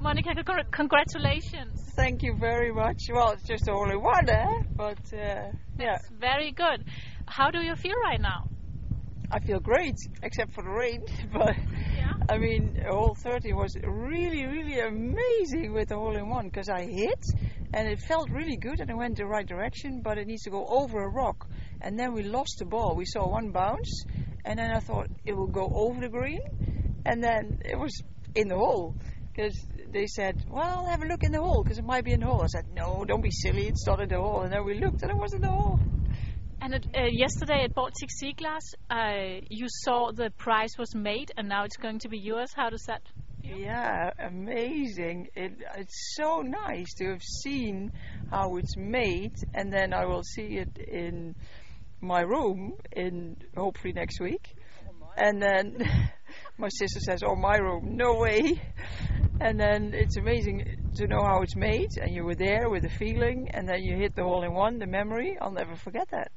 Monica, congr- congratulations. Thank you very much. Well, it's just only one, eh? But uh, yeah, It's very good. How do you feel right now? I feel great, except for the rain. But Yeah. I mean, hole 30 was really, really amazing with the hole in one because I hit and it felt really good and it went the right direction, but it needs to go over a rock. And then we lost the ball. We saw one bounce, and then I thought it will go over the green, and then it was in the hole because they said, "Well, have a look in the hole because it might be in the hole." I said, "No, don't be silly. It's not in the hole." And then we looked, and it was in the hole. And it, uh, yesterday at Baltic Sea Glass, uh, you saw the prize was made, and now it's going to be yours. How does that? Yeah, amazing. It, it's so nice to have seen how it's made, and then I will see it in my room in hopefully next week. And then my sister says, "Oh, my room, no way." And then it's amazing to know how it's made, and you were there with the feeling, and then you hit the hole in one, the memory. I'll never forget that.